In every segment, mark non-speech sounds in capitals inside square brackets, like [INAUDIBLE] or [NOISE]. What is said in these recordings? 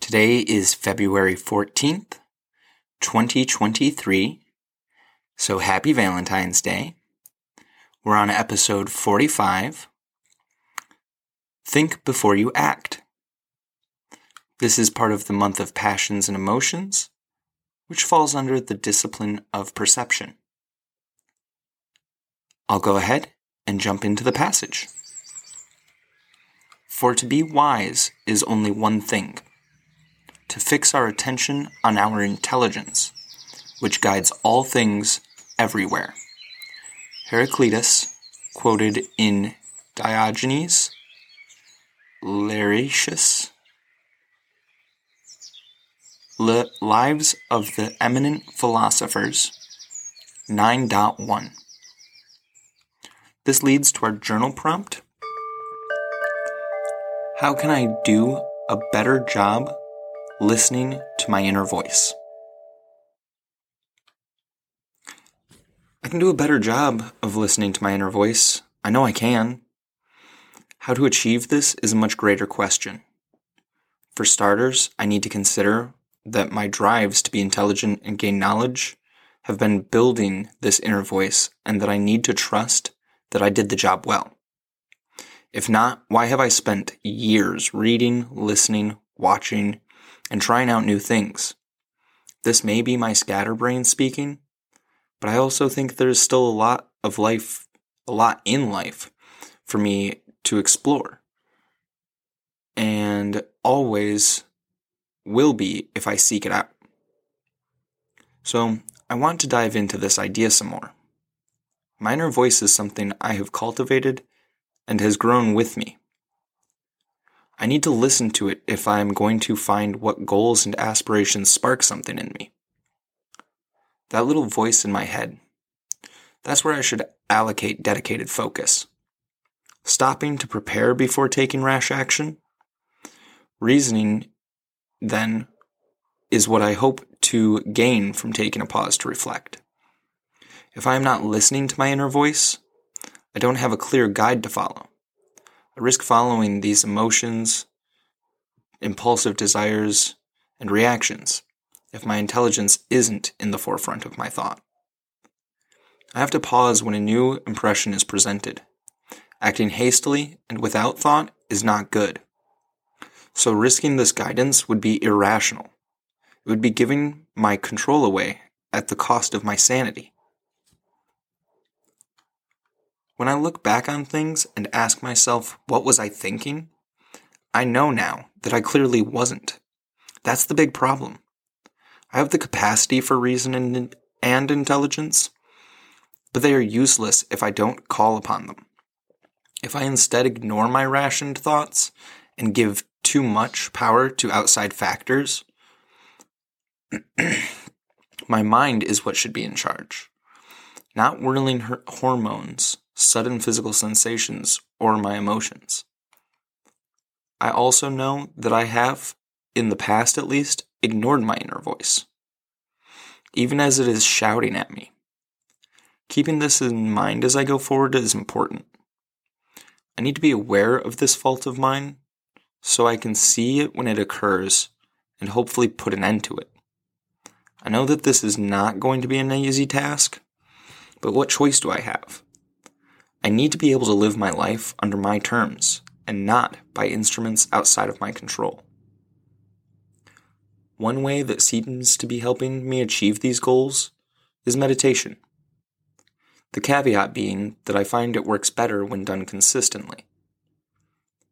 Today is February 14th, 2023. So happy Valentine's Day. We're on episode 45. Think before you act. This is part of the month of passions and emotions, which falls under the discipline of perception. I'll go ahead and jump into the passage. For to be wise is only one thing to fix our attention on our intelligence, which guides all things everywhere. Heraclitus, quoted in Diogenes Laertius, Lives of the Eminent Philosophers 9.1. This leads to our journal prompt. How can I do a better job listening to my inner voice. I can do a better job of listening to my inner voice. I know I can. How to achieve this is a much greater question. For starters, I need to consider that my drives to be intelligent and gain knowledge have been building this inner voice and that I need to trust that I did the job well. If not, why have I spent years reading, listening, watching, and trying out new things. This may be my scatterbrain speaking, but I also think there's still a lot of life, a lot in life for me to explore. And always will be if I seek it out. So I want to dive into this idea some more. Minor voice is something I have cultivated and has grown with me. I need to listen to it if I am going to find what goals and aspirations spark something in me. That little voice in my head, that's where I should allocate dedicated focus. Stopping to prepare before taking rash action. Reasoning, then, is what I hope to gain from taking a pause to reflect. If I am not listening to my inner voice, I don't have a clear guide to follow. Risk following these emotions, impulsive desires, and reactions if my intelligence isn't in the forefront of my thought. I have to pause when a new impression is presented. Acting hastily and without thought is not good. So risking this guidance would be irrational. It would be giving my control away at the cost of my sanity. When I look back on things and ask myself, what was I thinking? I know now that I clearly wasn't. That's the big problem. I have the capacity for reason and, and intelligence, but they are useless if I don't call upon them. If I instead ignore my rationed thoughts and give too much power to outside factors, [CLEARS THROAT] my mind is what should be in charge, not whirling hormones sudden physical sensations, or my emotions. I also know that I have, in the past at least, ignored my inner voice, even as it is shouting at me. Keeping this in mind as I go forward is important. I need to be aware of this fault of mine so I can see it when it occurs and hopefully put an end to it. I know that this is not going to be an easy task, but what choice do I have? I need to be able to live my life under my terms and not by instruments outside of my control. One way that seems to be helping me achieve these goals is meditation. The caveat being that I find it works better when done consistently.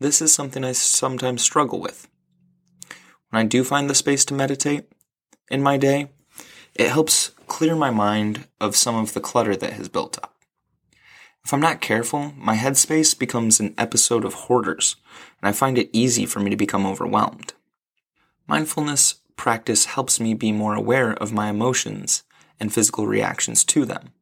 This is something I sometimes struggle with. When I do find the space to meditate in my day, it helps clear my mind of some of the clutter that has built up. If I'm not careful, my headspace becomes an episode of hoarders, and I find it easy for me to become overwhelmed. Mindfulness practice helps me be more aware of my emotions and physical reactions to them.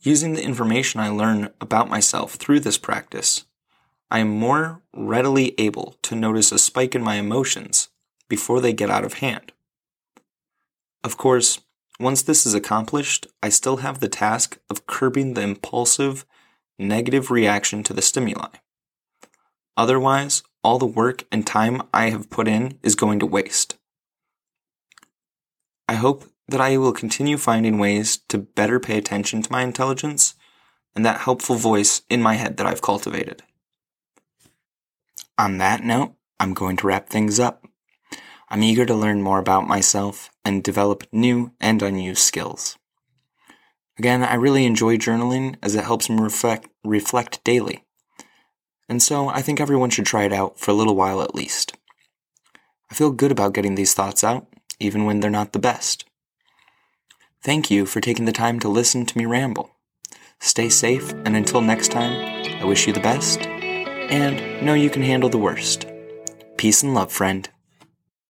Using the information I learn about myself through this practice, I am more readily able to notice a spike in my emotions before they get out of hand. Of course, once this is accomplished, I still have the task of curbing the impulsive, negative reaction to the stimuli. Otherwise, all the work and time I have put in is going to waste. I hope that I will continue finding ways to better pay attention to my intelligence and that helpful voice in my head that I've cultivated. On that note, I'm going to wrap things up. I'm eager to learn more about myself and develop new and unused skills. Again, I really enjoy journaling as it helps me reflect, reflect daily. And so I think everyone should try it out for a little while at least. I feel good about getting these thoughts out, even when they're not the best. Thank you for taking the time to listen to me ramble. Stay safe, and until next time, I wish you the best, and know you can handle the worst. Peace and love, friend.